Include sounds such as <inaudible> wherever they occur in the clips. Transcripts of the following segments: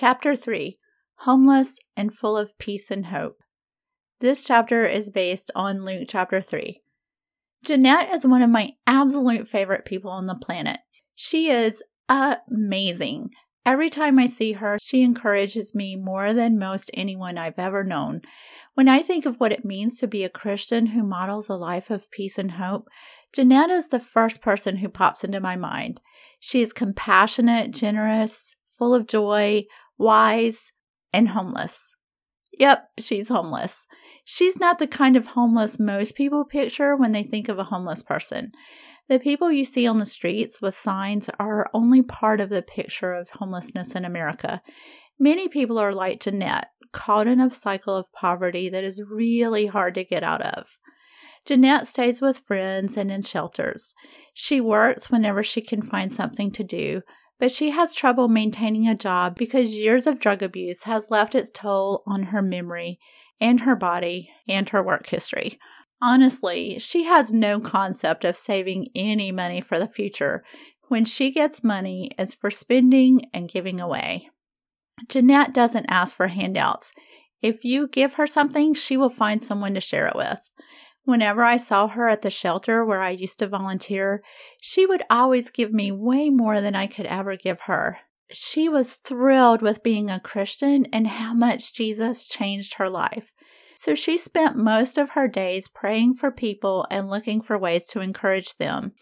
Chapter 3 Homeless and Full of Peace and Hope. This chapter is based on Luke chapter 3. Jeanette is one of my absolute favorite people on the planet. She is amazing. Every time I see her, she encourages me more than most anyone I've ever known. When I think of what it means to be a Christian who models a life of peace and hope, Jeanette is the first person who pops into my mind. She is compassionate, generous, full of joy, wise, and homeless. Yep, she's homeless. She's not the kind of homeless most people picture when they think of a homeless person. The people you see on the streets with signs are only part of the picture of homelessness in America. Many people are like Jeanette, caught in a cycle of poverty that is really hard to get out of. Jeanette stays with friends and in shelters. She works whenever she can find something to do, but she has trouble maintaining a job because years of drug abuse has left its toll on her memory and her body and her work history. Honestly, she has no concept of saving any money for the future. When she gets money, it's for spending and giving away. Jeanette doesn't ask for handouts. If you give her something, she will find someone to share it with. Whenever I saw her at the shelter where I used to volunteer, she would always give me way more than I could ever give her. She was thrilled with being a Christian and how much Jesus changed her life. So she spent most of her days praying for people and looking for ways to encourage them.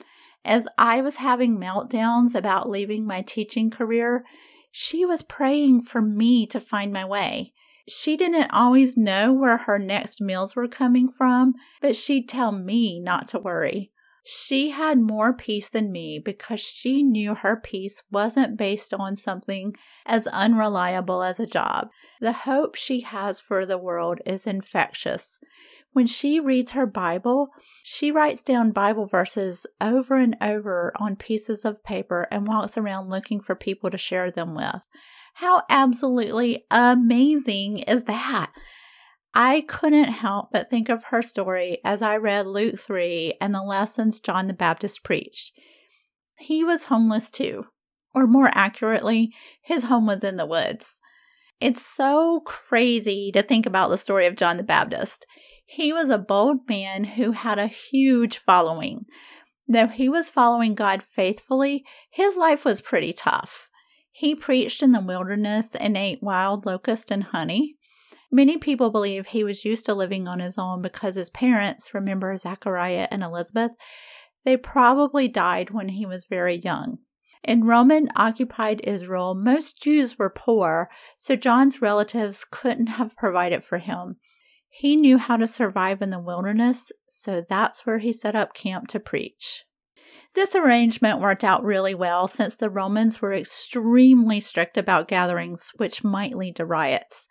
As I was having meltdowns about leaving my teaching career, she was praying for me to find my way. She didn't always know where her next meals were coming from, but she'd tell me not to worry. She had more peace than me because she knew her peace wasn't based on something as unreliable as a job. The hope she has for the world is infectious. When she reads her Bible, she writes down Bible verses over and over on pieces of paper and walks around looking for people to share them with. How absolutely amazing is that? I couldn't help but think of her story as I read Luke 3 and the lessons John the Baptist preached. He was homeless too, or more accurately, his home was in the woods. It's so crazy to think about the story of John the Baptist. He was a bold man who had a huge following. Though he was following God faithfully, his life was pretty tough. He preached in the wilderness and ate wild locust and honey. Many people believe he was used to living on his own because his parents, remember Zachariah and Elizabeth, they probably died when he was very young. In Roman occupied Israel, most Jews were poor, so John's relatives couldn't have provided for him. He knew how to survive in the wilderness, so that's where he set up camp to preach. This arrangement worked out really well since the Romans were extremely strict about gatherings, which might lead to riots.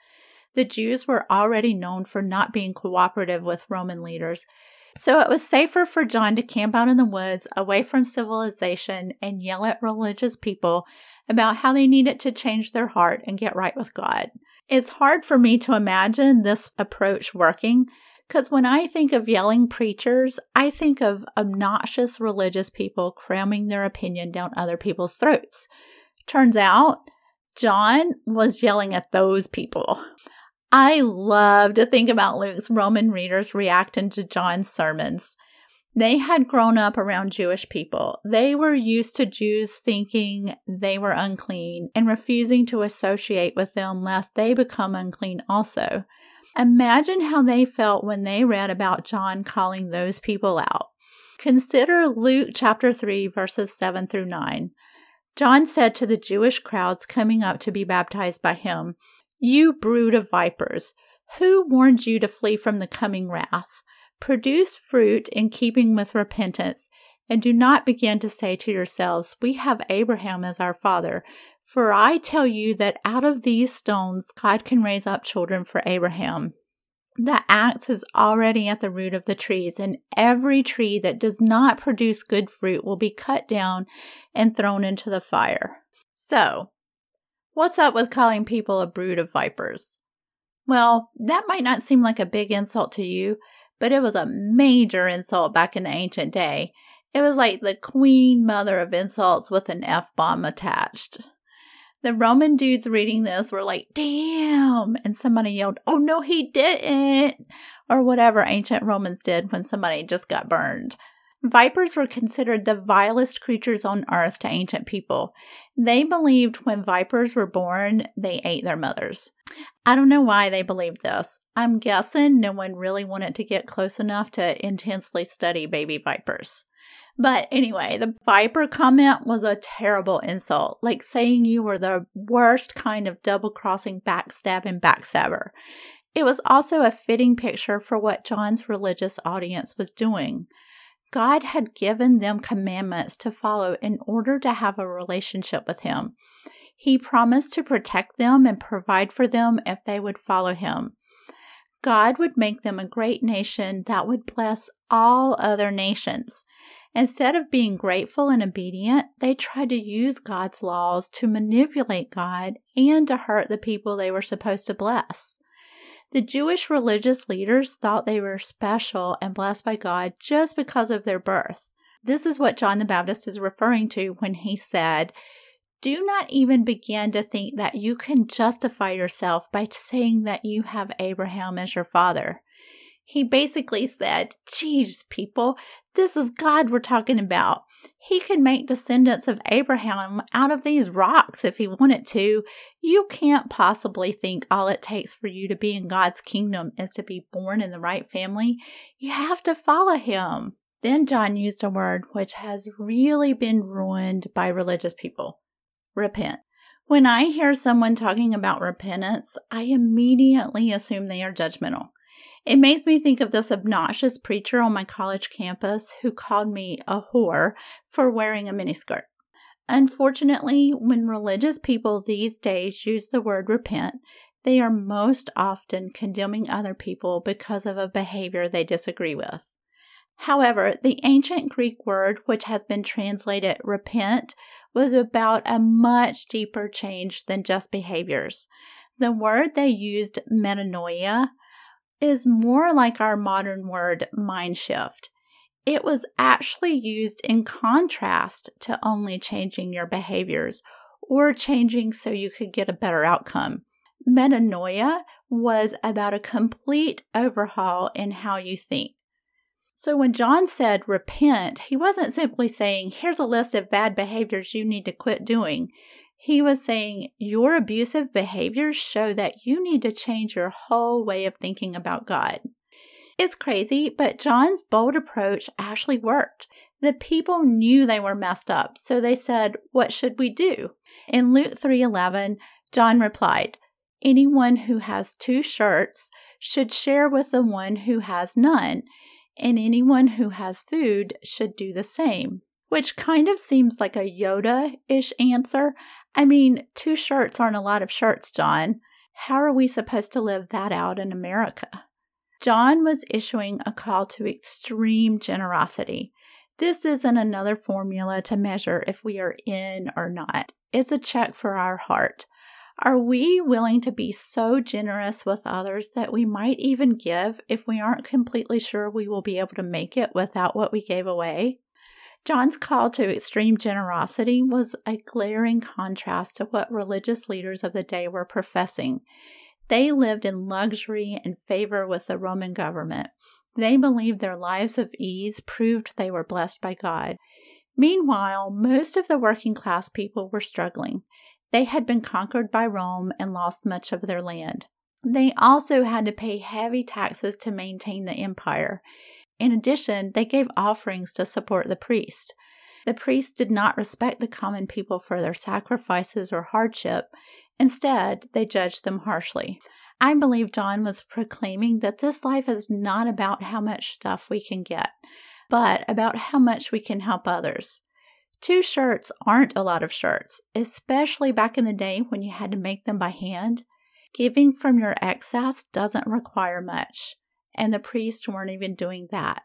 The Jews were already known for not being cooperative with Roman leaders, so it was safer for John to camp out in the woods away from civilization and yell at religious people about how they needed to change their heart and get right with God. It's hard for me to imagine this approach working because when I think of yelling preachers, I think of obnoxious religious people cramming their opinion down other people's throats. Turns out, John was yelling at those people. I love to think about Luke's Roman readers reacting to John's sermons. They had grown up around Jewish people. They were used to Jews thinking they were unclean and refusing to associate with them lest they become unclean also. Imagine how they felt when they read about John calling those people out. Consider Luke chapter 3, verses 7 through 9. John said to the Jewish crowds coming up to be baptized by him, you brood of vipers, who warned you to flee from the coming wrath? Produce fruit in keeping with repentance, and do not begin to say to yourselves, We have Abraham as our father. For I tell you that out of these stones God can raise up children for Abraham. The axe is already at the root of the trees, and every tree that does not produce good fruit will be cut down and thrown into the fire. So, What's up with calling people a brood of vipers? Well, that might not seem like a big insult to you, but it was a major insult back in the ancient day. It was like the queen mother of insults with an F bomb attached. The Roman dudes reading this were like, damn. And somebody yelled, oh no, he didn't. Or whatever ancient Romans did when somebody just got burned. Vipers were considered the vilest creatures on earth to ancient people. They believed when vipers were born, they ate their mothers. I don't know why they believed this. I'm guessing no one really wanted to get close enough to intensely study baby vipers. But anyway, the viper comment was a terrible insult, like saying you were the worst kind of double crossing, backstabbing backstabber. It was also a fitting picture for what John's religious audience was doing. God had given them commandments to follow in order to have a relationship with Him. He promised to protect them and provide for them if they would follow Him. God would make them a great nation that would bless all other nations. Instead of being grateful and obedient, they tried to use God's laws to manipulate God and to hurt the people they were supposed to bless. The Jewish religious leaders thought they were special and blessed by God just because of their birth. This is what John the Baptist is referring to when he said, Do not even begin to think that you can justify yourself by saying that you have Abraham as your father. He basically said, Geez, people, this is God we're talking about. He could make descendants of Abraham out of these rocks if he wanted to. You can't possibly think all it takes for you to be in God's kingdom is to be born in the right family. You have to follow him. Then John used a word which has really been ruined by religious people repent. When I hear someone talking about repentance, I immediately assume they are judgmental. It makes me think of this obnoxious preacher on my college campus who called me a whore for wearing a miniskirt. Unfortunately, when religious people these days use the word repent, they are most often condemning other people because of a behavior they disagree with. However, the ancient Greek word, which has been translated repent, was about a much deeper change than just behaviors. The word they used, metanoia, is more like our modern word mind shift. It was actually used in contrast to only changing your behaviors or changing so you could get a better outcome. Metanoia was about a complete overhaul in how you think. So when John said repent, he wasn't simply saying, here's a list of bad behaviors you need to quit doing. He was saying, Your abusive behaviors show that you need to change your whole way of thinking about God. It's crazy, but John's bold approach actually worked. The people knew they were messed up, so they said, "What should we do?" In Luke 3:11, John replied, "Anyone who has two shirts should share with the one who has none, and anyone who has food should do the same." Which kind of seems like a Yoda ish answer. I mean, two shirts aren't a lot of shirts, John. How are we supposed to live that out in America? John was issuing a call to extreme generosity. This isn't another formula to measure if we are in or not. It's a check for our heart. Are we willing to be so generous with others that we might even give if we aren't completely sure we will be able to make it without what we gave away? John's call to extreme generosity was a glaring contrast to what religious leaders of the day were professing. They lived in luxury and favor with the Roman government. They believed their lives of ease proved they were blessed by God. Meanwhile, most of the working class people were struggling. They had been conquered by Rome and lost much of their land. They also had to pay heavy taxes to maintain the empire. In addition, they gave offerings to support the priest. The priests did not respect the common people for their sacrifices or hardship. Instead, they judged them harshly. I believe John was proclaiming that this life is not about how much stuff we can get, but about how much we can help others. Two shirts aren't a lot of shirts, especially back in the day when you had to make them by hand. Giving from your excess doesn't require much and the priests weren't even doing that.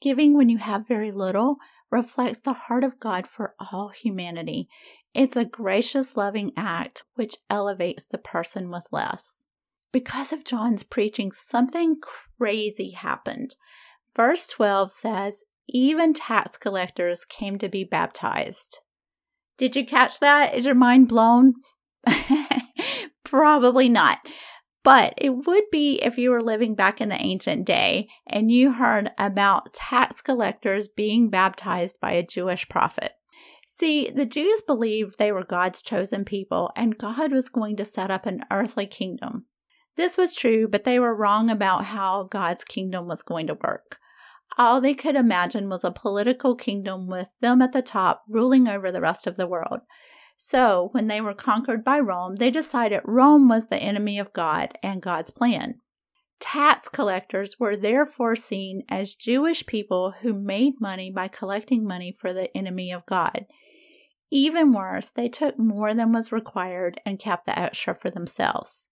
Giving when you have very little reflects the heart of God for all humanity. It's a gracious, loving act which elevates the person with less. Because of John's preaching, something crazy happened. Verse 12 says, Even tax collectors came to be baptized. Did you catch that? Is your mind blown? <laughs> Probably not. But it would be if you were living back in the ancient day and you heard about tax collectors being baptized by a Jewish prophet. See, the Jews believed they were God's chosen people and God was going to set up an earthly kingdom. This was true, but they were wrong about how God's kingdom was going to work. All they could imagine was a political kingdom with them at the top ruling over the rest of the world. So, when they were conquered by Rome, they decided Rome was the enemy of God and God's plan. Tax collectors were therefore seen as Jewish people who made money by collecting money for the enemy of God. Even worse, they took more than was required and kept the extra for themselves.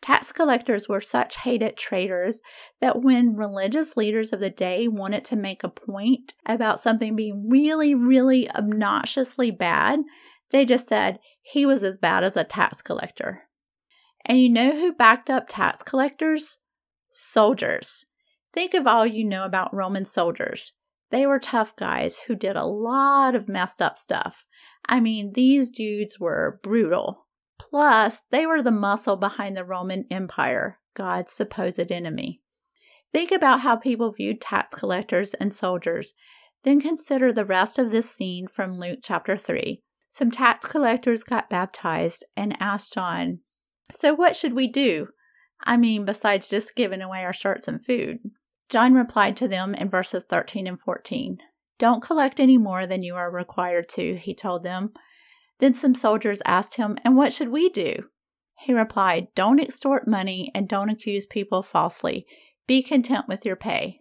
Tax collectors were such hated traitors that when religious leaders of the day wanted to make a point about something being really, really obnoxiously bad, they just said he was as bad as a tax collector. And you know who backed up tax collectors? Soldiers. Think of all you know about Roman soldiers. They were tough guys who did a lot of messed up stuff. I mean, these dudes were brutal. Plus, they were the muscle behind the Roman Empire, God's supposed enemy. Think about how people viewed tax collectors and soldiers. Then consider the rest of this scene from Luke chapter 3. Some tax collectors got baptized and asked John, So what should we do? I mean, besides just giving away our shirts and food. John replied to them in verses 13 and 14 Don't collect any more than you are required to, he told them. Then some soldiers asked him, And what should we do? He replied, Don't extort money and don't accuse people falsely. Be content with your pay.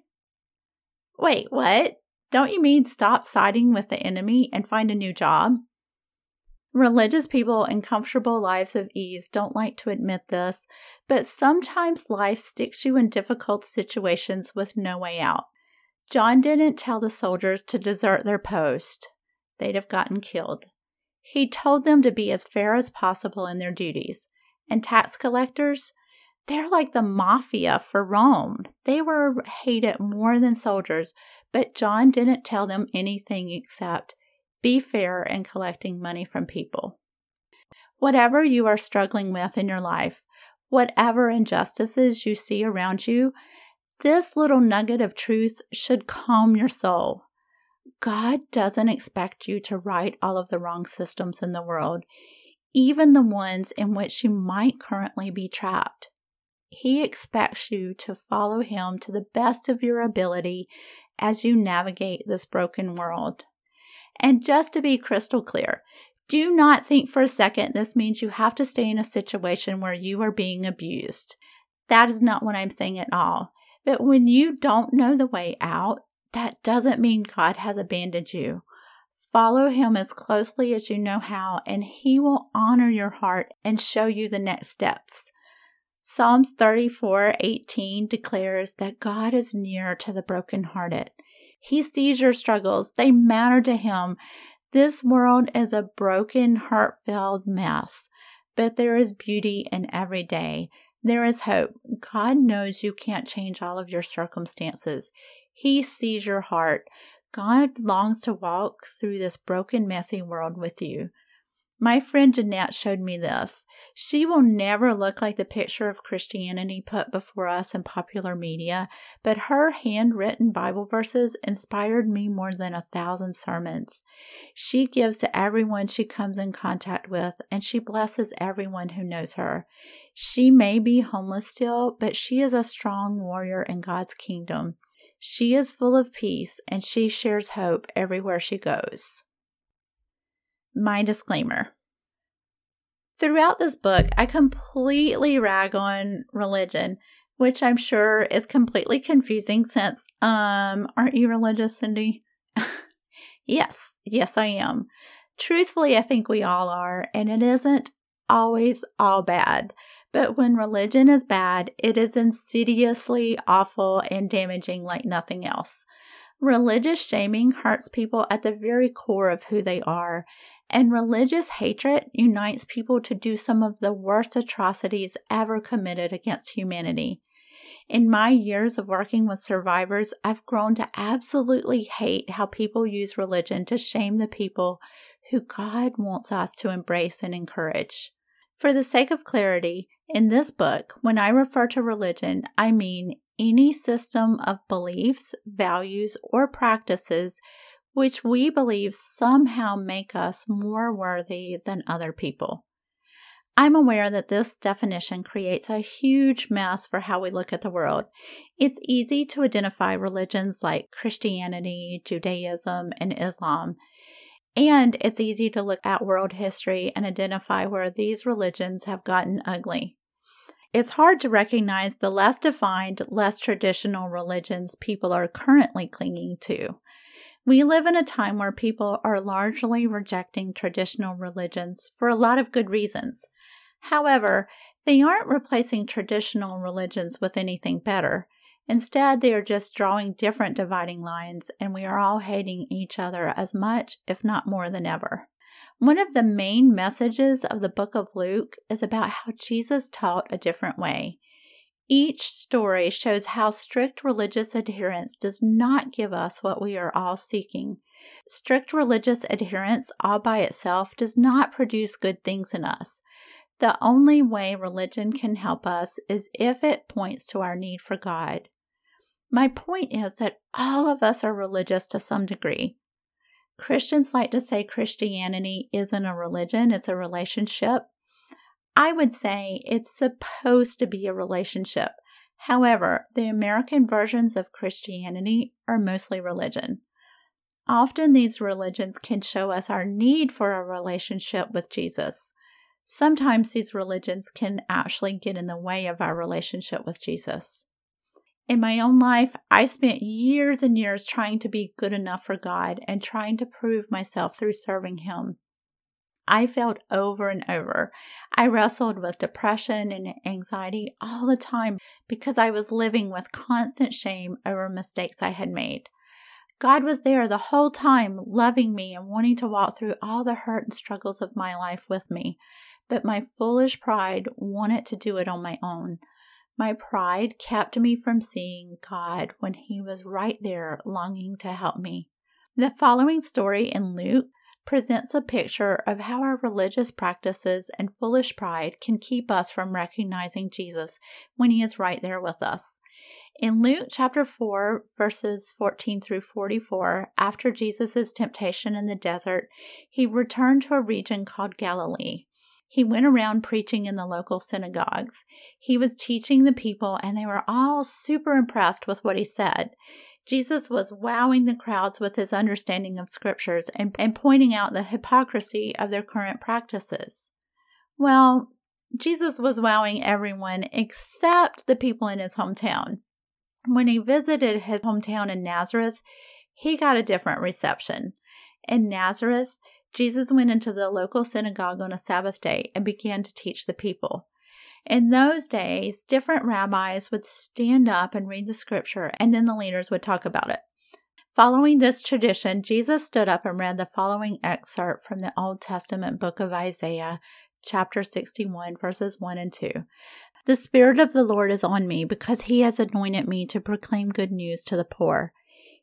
Wait, what? Don't you mean stop siding with the enemy and find a new job? Religious people in comfortable lives of ease don't like to admit this, but sometimes life sticks you in difficult situations with no way out. John didn't tell the soldiers to desert their post, they'd have gotten killed. He told them to be as fair as possible in their duties. And tax collectors, they're like the mafia for Rome. They were hated more than soldiers, but John didn't tell them anything except be fair in collecting money from people. Whatever you are struggling with in your life, whatever injustices you see around you, this little nugget of truth should calm your soul. God doesn't expect you to right all of the wrong systems in the world, even the ones in which you might currently be trapped. He expects you to follow Him to the best of your ability as you navigate this broken world. And just to be crystal clear, do not think for a second this means you have to stay in a situation where you are being abused. That is not what I'm saying at all. But when you don't know the way out, that doesn't mean God has abandoned you. Follow Him as closely as you know how, and He will honor your heart and show you the next steps. Psalms 34 18 declares that God is near to the brokenhearted. He sees your struggles, they matter to Him. This world is a broken, heart filled mess, but there is beauty in every day. There is hope. God knows you can't change all of your circumstances. He sees your heart. God longs to walk through this broken, messy world with you. My friend Jeanette showed me this. She will never look like the picture of Christianity put before us in popular media, but her handwritten Bible verses inspired me more than a thousand sermons. She gives to everyone she comes in contact with, and she blesses everyone who knows her. She may be homeless still, but she is a strong warrior in God's kingdom. She is full of peace, and she shares hope everywhere she goes. My disclaimer. Throughout this book, I completely rag on religion, which I'm sure is completely confusing since, um, aren't you religious, Cindy? <laughs> yes, yes, I am. Truthfully, I think we all are, and it isn't always all bad. But when religion is bad, it is insidiously awful and damaging like nothing else. Religious shaming hurts people at the very core of who they are, and religious hatred unites people to do some of the worst atrocities ever committed against humanity. In my years of working with survivors, I've grown to absolutely hate how people use religion to shame the people who God wants us to embrace and encourage. For the sake of clarity, in this book, when I refer to religion, I mean any system of beliefs, values, or practices which we believe somehow make us more worthy than other people. I'm aware that this definition creates a huge mess for how we look at the world. It's easy to identify religions like Christianity, Judaism, and Islam. And it's easy to look at world history and identify where these religions have gotten ugly. It's hard to recognize the less defined, less traditional religions people are currently clinging to. We live in a time where people are largely rejecting traditional religions for a lot of good reasons. However, they aren't replacing traditional religions with anything better. Instead, they are just drawing different dividing lines, and we are all hating each other as much, if not more than ever. One of the main messages of the book of Luke is about how Jesus taught a different way. Each story shows how strict religious adherence does not give us what we are all seeking. Strict religious adherence all by itself does not produce good things in us. The only way religion can help us is if it points to our need for God. My point is that all of us are religious to some degree. Christians like to say Christianity isn't a religion, it's a relationship. I would say it's supposed to be a relationship. However, the American versions of Christianity are mostly religion. Often these religions can show us our need for a relationship with Jesus. Sometimes these religions can actually get in the way of our relationship with Jesus. In my own life, I spent years and years trying to be good enough for God and trying to prove myself through serving Him. I failed over and over. I wrestled with depression and anxiety all the time because I was living with constant shame over mistakes I had made. God was there the whole time, loving me and wanting to walk through all the hurt and struggles of my life with me. But my foolish pride wanted to do it on my own. My pride kept me from seeing God when He was right there longing to help me. The following story in Luke presents a picture of how our religious practices and foolish pride can keep us from recognizing Jesus when He is right there with us. In Luke chapter 4, verses 14 through 44, after Jesus' temptation in the desert, he returned to a region called Galilee. He went around preaching in the local synagogues. He was teaching the people, and they were all super impressed with what he said. Jesus was wowing the crowds with his understanding of scriptures and, and pointing out the hypocrisy of their current practices. Well, Jesus was wowing everyone except the people in his hometown. When he visited his hometown in Nazareth, he got a different reception. In Nazareth, Jesus went into the local synagogue on a Sabbath day and began to teach the people. In those days, different rabbis would stand up and read the scripture, and then the leaders would talk about it. Following this tradition, Jesus stood up and read the following excerpt from the Old Testament book of Isaiah, chapter 61, verses 1 and 2. The Spirit of the Lord is on me because he has anointed me to proclaim good news to the poor.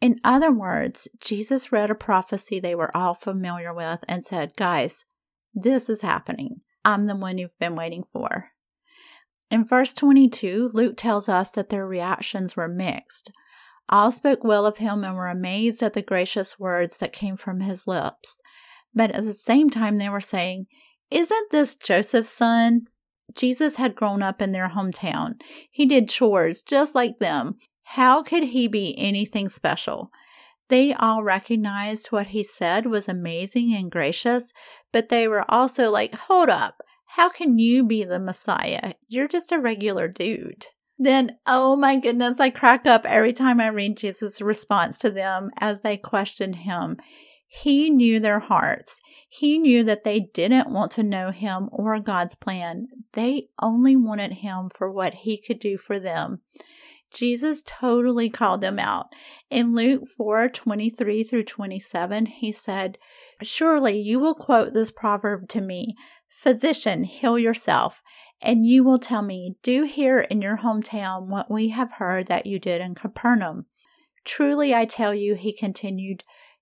In other words, Jesus read a prophecy they were all familiar with and said, Guys, this is happening. I'm the one you've been waiting for. In verse 22, Luke tells us that their reactions were mixed. All spoke well of him and were amazed at the gracious words that came from his lips. But at the same time, they were saying, Isn't this Joseph's son? Jesus had grown up in their hometown. He did chores just like them. How could he be anything special? They all recognized what he said was amazing and gracious, but they were also like, hold up, how can you be the Messiah? You're just a regular dude. Then, oh my goodness, I crack up every time I read Jesus' response to them as they questioned him. He knew their hearts. He knew that they didn't want to know him or God's plan. They only wanted him for what he could do for them. Jesus totally called them out. In Luke 4 23 through 27, he said, Surely you will quote this proverb to me Physician, heal yourself. And you will tell me, Do here in your hometown what we have heard that you did in Capernaum. Truly I tell you, he continued,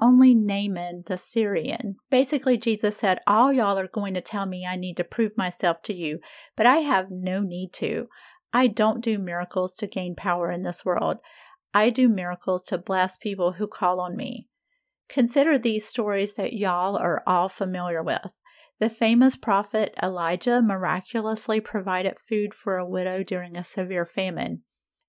only Naaman the Syrian. Basically, Jesus said, All y'all are going to tell me I need to prove myself to you, but I have no need to. I don't do miracles to gain power in this world. I do miracles to bless people who call on me. Consider these stories that y'all are all familiar with. The famous prophet Elijah miraculously provided food for a widow during a severe famine.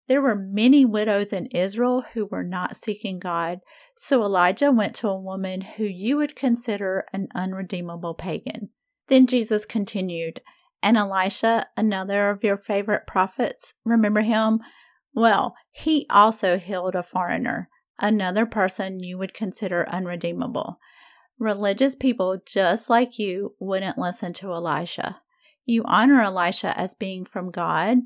There were many widows in Israel who were not seeking God, so Elijah went to a woman who you would consider an unredeemable pagan. Then Jesus continued, And Elisha, another of your favorite prophets, remember him? Well, he also healed a foreigner, another person you would consider unredeemable. Religious people just like you wouldn't listen to Elisha. You honor Elisha as being from God,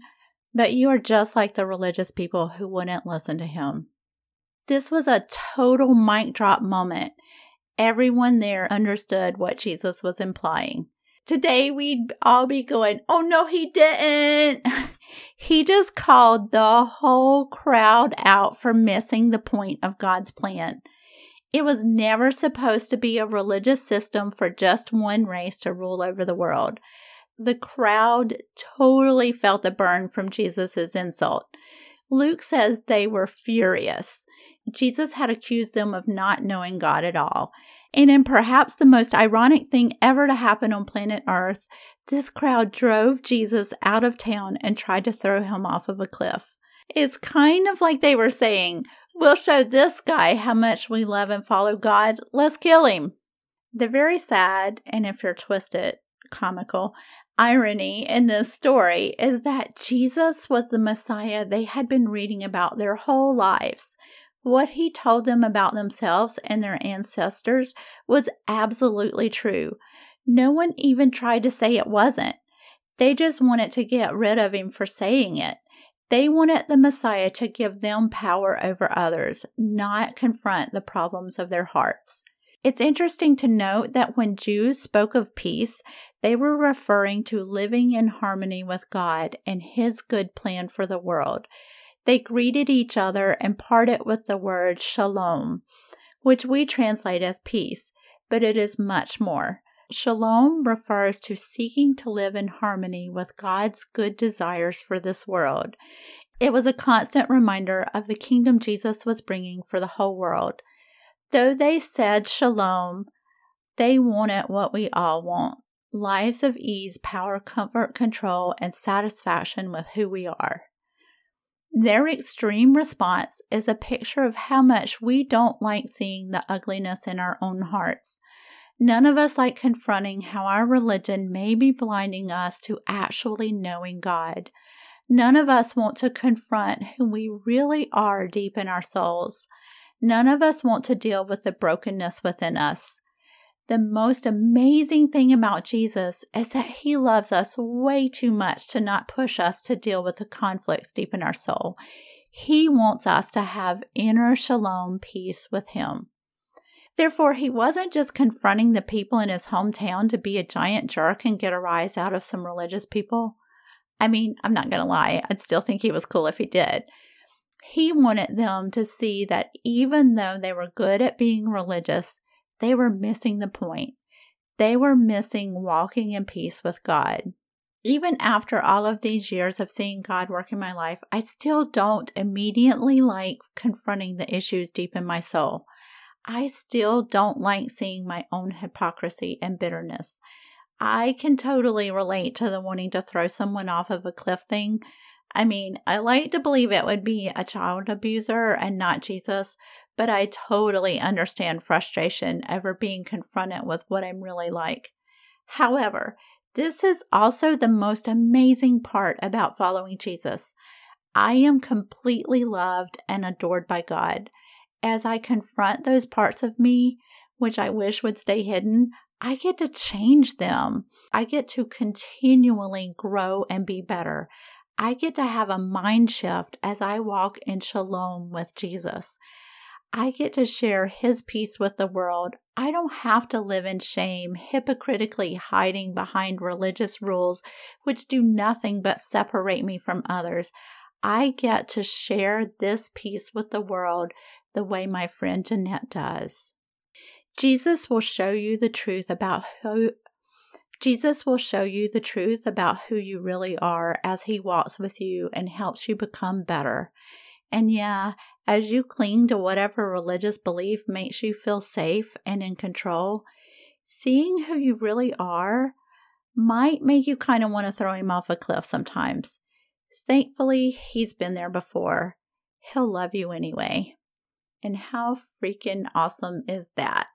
but you are just like the religious people who wouldn't listen to him. This was a total mic drop moment. Everyone there understood what Jesus was implying. Today we'd all be going, Oh no, he didn't. <laughs> he just called the whole crowd out for missing the point of God's plan. It was never supposed to be a religious system for just one race to rule over the world the crowd totally felt the burn from Jesus' insult. Luke says they were furious. Jesus had accused them of not knowing God at all. And in perhaps the most ironic thing ever to happen on planet Earth, this crowd drove Jesus out of town and tried to throw him off of a cliff. It's kind of like they were saying, We'll show this guy how much we love and follow God. Let's kill him. The very sad, and if you're twisted, comical irony in this story is that Jesus was the Messiah they had been reading about their whole lives. What he told them about themselves and their ancestors was absolutely true. No one even tried to say it wasn't. They just wanted to get rid of him for saying it. They wanted the Messiah to give them power over others, not confront the problems of their hearts. It's interesting to note that when Jews spoke of peace, they were referring to living in harmony with God and His good plan for the world. They greeted each other and parted with the word shalom, which we translate as peace, but it is much more. Shalom refers to seeking to live in harmony with God's good desires for this world. It was a constant reminder of the kingdom Jesus was bringing for the whole world. Though they said shalom, they wanted what we all want lives of ease, power, comfort, control, and satisfaction with who we are. Their extreme response is a picture of how much we don't like seeing the ugliness in our own hearts. None of us like confronting how our religion may be blinding us to actually knowing God. None of us want to confront who we really are deep in our souls. None of us want to deal with the brokenness within us. The most amazing thing about Jesus is that he loves us way too much to not push us to deal with the conflicts deep in our soul. He wants us to have inner shalom peace with him. Therefore, he wasn't just confronting the people in his hometown to be a giant jerk and get a rise out of some religious people. I mean, I'm not going to lie, I'd still think he was cool if he did. He wanted them to see that even though they were good at being religious, they were missing the point. They were missing walking in peace with God. Even after all of these years of seeing God work in my life, I still don't immediately like confronting the issues deep in my soul. I still don't like seeing my own hypocrisy and bitterness. I can totally relate to the wanting to throw someone off of a cliff thing. I mean, I like to believe it would be a child abuser and not Jesus, but I totally understand frustration over being confronted with what I'm really like. However, this is also the most amazing part about following Jesus. I am completely loved and adored by God. As I confront those parts of me, which I wish would stay hidden, I get to change them. I get to continually grow and be better. I get to have a mind shift as I walk in shalom with Jesus. I get to share his peace with the world. I don't have to live in shame, hypocritically hiding behind religious rules which do nothing but separate me from others. I get to share this peace with the world the way my friend Jeanette does. Jesus will show you the truth about who Jesus will show you the truth about who you really are as He walks with you and helps you become better. And yeah, as you cling to whatever religious belief makes you feel safe and in control, seeing who you really are might make you kind of want to throw him off a cliff sometimes. Thankfully, he's been there before. He'll love you anyway. And how freaking awesome is that?